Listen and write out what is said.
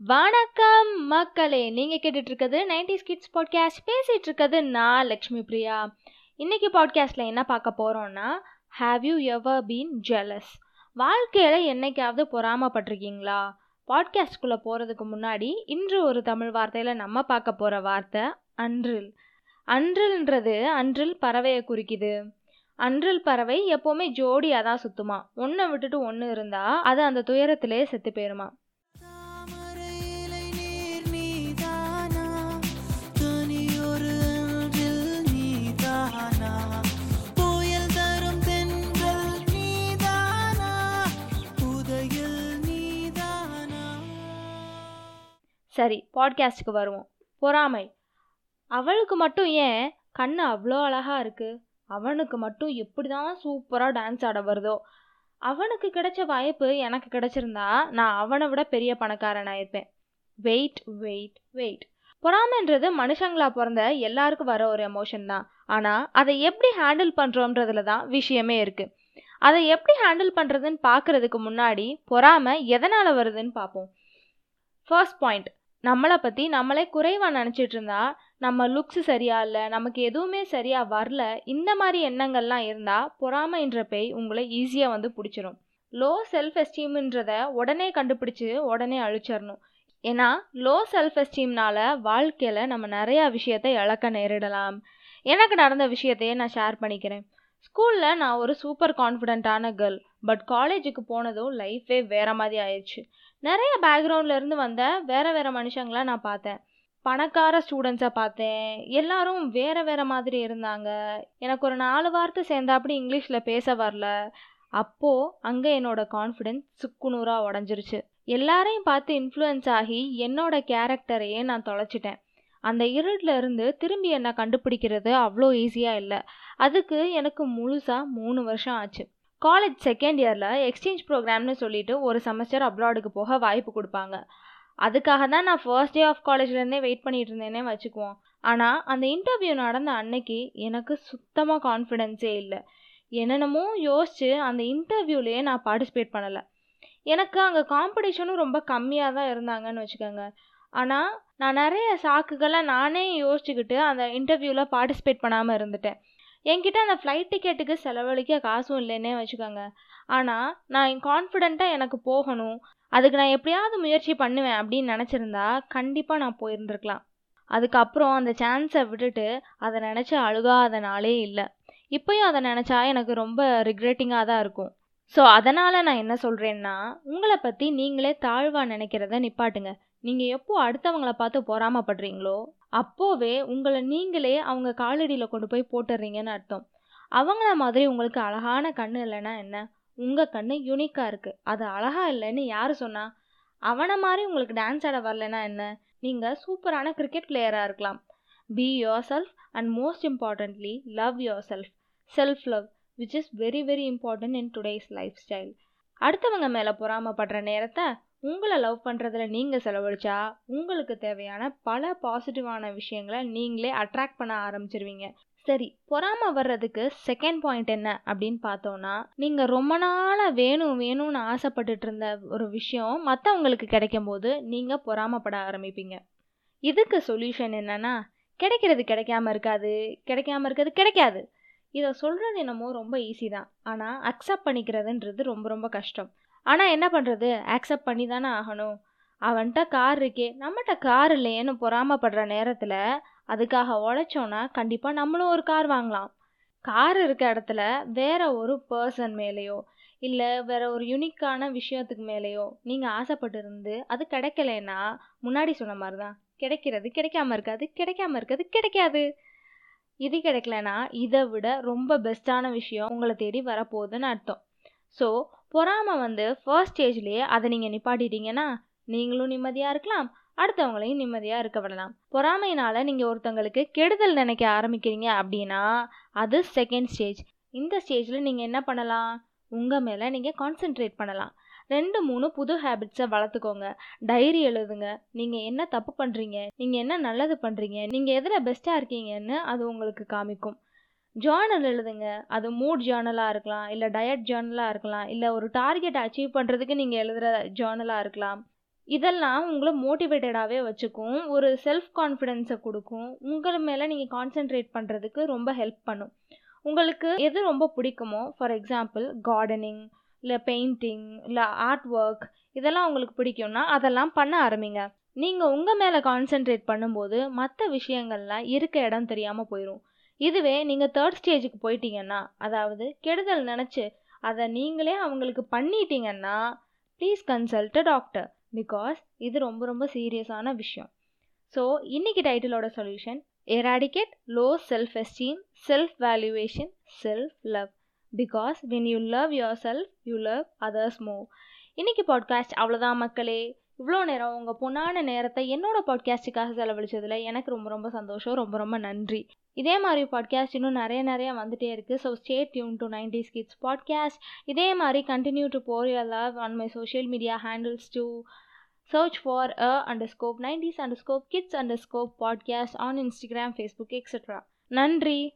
வணக்கம் மக்களே. நீங்கள் கேட்டுட்ருக்கிறது இருக்கிறது நைன்டிஸ் கிட்ஸ் பாட்காஸ்ட் பேசிகிட்டு இருக்கிறது நான் லக்ஷ்மி பிரியா. இன்றைக்கி பாட்காஸ்ட்டில் என்ன பார்க்க போகிறோன்னா have you ever been jealous வாழ்க்கையில் என்னைக்காவது பொறாமப்பட்டிருக்கீங்களா? பாட்காஸ்ட்குள்ளே போகிறதுக்கு முன்னாடி இன்று ஒரு தமிழ் வார்த்தையில் நம்ம பார்க்க போகிற வார்த்தை அன்றில். அன்றில்ன்றது அன்றில் பறவையை குறிக்குது. அன்றில் பறவை எப்போவுமே ஜோடியாக தான் சுற்றுமா ஒன்றை விட்டுட்டு ஒன்று இருந்தால் அது அந்த துயரத்திலே செத்து போயிருமா. சரி பாட்காஸ்ட்டுக்கு வருவோம். பொறாமை. அவளுக்கு மட்டும் ஏன்? கண்ணு அவ்வளோ அழகாக இருக்குது அவனுக்கு மட்டும் எப்படி தான் சூப்பராக டான்ஸ் ஆட வருதோ. அவனுக்கு கிடைச்ச வாய்ப்பு எனக்கு கிடைச்சிருந்தா நான் அவனை விட பெரிய பணக்காரன் இருப்பேன். வெயிட் வெயிட் வெயிட் பொறாமைன்றது மனுஷங்களா பிறந்த எல்லாருக்கும் வர ஒரு எமோஷன் தான். ஆனால் அதை எப்படி ஹேண்டில் பண்ணுறோன்றதுல தான் விஷயமே இருக்குது அதை எப்படி ஹேண்டில் பண்ணுறதுன்னு பார்க்குறதுக்கு முன்னாடி பொறாமை எதனால் வருதுன்னு பார்ப்போம் ஃபர்ஸ்ட் பாயிண்ட் நம்மளை பற்றி நம்மளே குறைவாக நினச்சிட்டு இருந்தா நம்ம லுக்ஸ் சரியா இல்லை நமக்கு எதுவுமே சரியாக வரல இந்த மாதிரி எண்ணங்கள்லாம் இருந்தால் பொறாமைன்ற பேய் உங்களை ஈஸியாக வந்து பிடிச்சிரும். லோ செல்ஃப் எஸ்டீம்ன்றத உடனே கண்டுபிடிச்சி உடனே அழிச்சிடணும் ஏன்னா லோ செல்ஃப் எஸ்டீம்னால வாழ்க்கையில் நம்ம நிறையா விஷயத்தை இழக்க நேரிடலாம். எனக்கு நடந்த விஷயத்தையே நான் ஷேர் பண்ணிக்கிறேன். ஸ்கூலில் நான் ஒரு சூப்பர் கான்ஃபிடென்ட்டான கேர்ள் பட் காலேஜுக்கு போனதும் லைஃபே வேற மாதிரி ஆயிடுச்சு. நிறைய பேக்ரவுண்ட்லேருந்து வந்த வேற வேற மனுஷங்களை நான் பார்த்தேன். பணக்கார ஸ்டூடெண்ட்ஸை பார்த்தேன். எல்லாரும் வேற வேற மாதிரி இருந்தாங்க. எனக்கு ஒரு நாலு வார்த்தை சேர்ந்தாப்படி இங்கிலீஷில் பேச வரல. அப்போது அங்கே என்னோட கான்ஃபிடென்ஸ் சுக்குநூறாக உடஞ்சிருச்சு. எல்லாரையும் பார்த்து இன்ஃப்ளூயன்ஸ் ஆகி என்னோட கேரக்டரையே நான் தொலைச்சிட்டேன். அந்த இருட்டில் இருந்து திரும்பி என்னை கண்டுபிடிக்கிறது அவ்வளோ ஈஸியாக இல்லை. அதுக்கு எனக்கு முழுசாக மூணு வருஷம் ஆச்சு. காலேஜ் செகண்ட் இயரில் எக்ஸ்சேஞ்ச் ப்ரோக்ராம்னு சொல்லிட்டு ஒரு செமஸ்டர் அப்ராடுக்கு போக வாய்ப்பு கொடுப்பாங்க. அதுக்காக தான் நான் ஃபர்ஸ்ட் டே ஆஃப் காலேஜ்லேருந்தே வெயிட் பண்ணிட்டு இருந்தேனே வச்சுக்குவோம். ஆனால் அந்த இன்டர்வியூ நடந்த அன்னைக்கு எனக்கு சுத்தமாக கான்ஃபிடென்ஸே இல்லை. என்னென்னமோ யோசித்து அந்த இன்டர்வியூலேயே நான் பார்ட்டிசிபேட் பண்ணலை. எனக்கு அங்கே காம்படிஷனும் ரொம்ப கம்மியாக தான் இருந்தாங்கன்னு வச்சுக்கோங்க. ஆனால் நான் நிறைய சாக்குகளை நானே யோசிச்சுக்கிட்டு அந்த இன்டர்வியூவில் பார்ட்டிசிபேட் பண்ணாமல் இருந்துட்டேன். என்கிட்ட அந்த ஃப்ளைட் டிக்கெட்டுக்கு செலவழிக்க காசும் இல்லைன்னே வச்சுக்கோங்க. ஆனால் நான் கான்ஃபிடெண்ட்டாக எனக்கு போகணும். அதுக்கு நான் எப்படியாவது முயற்சி பண்ணுவேன் அப்படின்னு நினச்சிருந்தா கண்டிப்பாக நான் போயிருந்துருக்கலாம். அதுக்கப்புறம் அந்த சான்ஸை விட்டுட்டு அதை நினச்சி அழுகாத நாளே இல்லை. இப்போயும் அதை நினச்சா எனக்கு ரொம்ப ரிக்ரெட்டிங்காக தான் இருக்கும். ஸோ அதனால் நான் என்ன சொல்கிறேன்னா உங்களை பற்றி நீங்களே தாழ்வாக நினைக்கிறத நிப்பாட்டுங்க. நீங்கள் எப்போ அடுத்தவங்கள பார்த்து பொறாமப்படுறீங்களோ அப்போவே உங்களை நீங்களே அவங்க காலடியில் கொண்டு போய் போட்டுடுறீங்கன்னு அர்த்தம். அவங்கள மாதிரி உங்களுக்கு அழகான கண்ணு இல்லைன்னா என்ன? உங்கள் கண் யூனிக்காக இருக்குது அது அழகாக இல்லைன்னு யார் சொன்னா? அவனை மாதிரி உங்களுக்கு டான்ஸ் ஆட வரலன்னா என்ன? நீங்கள் சூப்பரான கிரிக்கெட் பிளேயராக இருக்கலாம். Be yourself and most importantly love yourself self love which is very very important in today's lifestyle அடுத்தவங்க மேலே பொறாமப்படுற நேரத்தை உங்களை லவ் பண்ணுறதுல நீங்கள் செலவழிச்சா உங்களுக்கு தேவையான பல பாசிட்டிவான விஷயங்களை நீங்களே அட்ராக்ட் பண்ண ஆரம்பிச்சிருவீங்க. சரி பொறாம வர்றதுக்கு செகண்ட் பாயிண்ட் என்ன அப்படின்னு பார்த்தோன்னா நீங்கள் ரொம்ப நாளாக வேணும் வேணும்னு ஆசைப்பட்டுட்டு இருந்த ஒரு விஷயம் மற்றவங்களுக்கு கிடைக்கும் போது நீங்கள் பொறாமப்பட ஆரம்பிப்பீங்க. இதுக்கு சொல்யூஷன் என்னன்னா கிடைக்கிறது கிடைக்காம இருக்காது கிடைக்காம இருக்கிறது கிடைக்காது. இதை சொல்கிறது என்னமோ ரொம்ப ஈஸி தான். ஆனால் அக்செப்ட் பண்ணிக்கிறதுன்றது ரொம்ப ரொம்ப கஷ்டம். ஆனால் என்ன பண்ணுறது அக்செப்ட் பண்ணி தானே ஆகணும். அவன்கிட்ட கார் இருக்கே. நம்மகிட்ட கார் இல்லையேன்னு பொறாமப்படுற நேரத்தில் அதுக்காக உழைச்சோன்னா கண்டிப்பாக நம்மளும் ஒரு கார் வாங்கலாம். கார் இருக்க இடத்துல வேற ஒரு பர்சன் மேலேயோ இல்லை வேற ஒரு யுனிக்கான விஷயத்துக்கு மேலேயோ நீங்கள் ஆசைப்பட்டு இருந்து அது கிடைக்கலன்னா முன்னாடி சொன்ன மாதிரி தான் கிடைக்கிறது கிடைக்காம இருக்காது கிடைக்காம இருக்கிறது கிடைக்காது. இது கிடைக்கலனா இதை விட ரொம்ப பெஸ்ட்டான விஷயம் உங்களை தேடி வரப்போகுதுன்னு அர்த்தம். ஸோ பொறாமை வந்து ஃபர்ஸ்ட் ஸ்டேஜ்லேயே அதை நீங்கள் நிப்பாட்டிட்டீங்கன்னா நீங்களும் நிம்மதியாக இருக்கலாம் அடுத்தவங்களையும் நிம்மதியாக இருக்க விடலாம். பொறாமையினால் நீங்கள் ஒருத்தவங்களுக்கு கெடுதல் நினைக்க ஆரம்பிக்கிறீங்க அப்படின்னா அது செகண்ட் ஸ்டேஜ் இந்த ஸ்டேஜில் நீங்கள் என்ன பண்ணலாம்? உங்கள் மேலே நீங்கள் கான்சென்ட்ரேட் பண்ணலாம். ரெண்டு மூணு புது ஹேபிட்ஸை வளர்த்துக்கோங்க. டைரி எழுதுங்க. நீங்கள் என்ன தப்பு பண்ணுறீங்க நீங்கள் என்ன நல்லது பண்ணுறீங்க நீங்கள் எதில் பெஸ்ட்டாக இருக்கீங்கன்னு அது உங்களுக்கு காமிக்கும். ஜேர்னல் எழுதுங்க. அது மூட் ஜேர்னலாக இருக்கலாம் இல்லை டயட் ஜேர்னலாக இருக்கலாம் இல்லை ஒரு டார்கெட் அச்சீவ் பண்ணுறதுக்கு நீங்கள் எழுதுகிற ஜேர்னலாக இருக்கலாம். இதெல்லாம் உங்களை மோட்டிவேட்டடாகவே வச்சுக்கும் ஒரு செல்ஃப் கான்ஃபிடென்ஸை கொடுக்கும் உங்கள் மேலே நீங்கள் கான்சென்ட்ரேட் பண்ணுறதுக்கு ரொம்ப ஹெல்ப் பண்ணும். உங்களுக்கு எது ரொம்ப பிடிக்குமோ ஃபார் எக்ஸாம்பிள் கார்டனிங் இல்லை பெயிண்டிங் இல்லை ஆர்ட் ஒர்க் இதெல்லாம் உங்களுக்கு பிடிக்கும்னா அதெல்லாம் பண்ண ஆரம்பிங்க. நீங்கள் உங்கள் மேலே கான்சென்ட்ரேட் பண்ணும்போது மற்ற விஷயங்கள்லாம் இருக்க இடம் தெரியாமல் போயிடும் இதுவே நீங்கள் தேர்ட் ஸ்டேஜுக்கு போயிட்டீங்கன்னா அதாவது கெடுதல் நினச்சி அதை நீங்களே அவங்களுக்கு பண்ணிட்டீங்கன்னா ப்ளீஸ் கன்சல்ட் டாக்டர் பிகாஸ் இது ரொம்ப ரொம்ப சீரியஸான விஷயம். ஸோ இன்னைக்கு டைட்டிலோட solution eradicate low self esteem self valuation self love because when you love yourself you love others move இன்றைக்கி பாட்காஸ்ட் அவ்வளோதான் மக்களே. இவ்வளோ நேரம் உங்கள் பொண்ணான நேரத்தை என்னோட பாட்காஸ்ட்டுக்காக செலவழிச்சதில் எனக்கு ரொம்ப ரொம்ப சந்தோஷம். ரொம்ப ரொம்ப நன்றி. இதே மாதிரி பாட்காஸ்ட் இன்னும் நிறைய நிறைய வந்துட்டே இருக்குது so stay tuned to nineties kids podcast இதே மாதிரி continue to pour your love on my social media handles to search for a underscore 90s underscore kids underscore podcast on Instagram, Facebook, etc. நன்றி.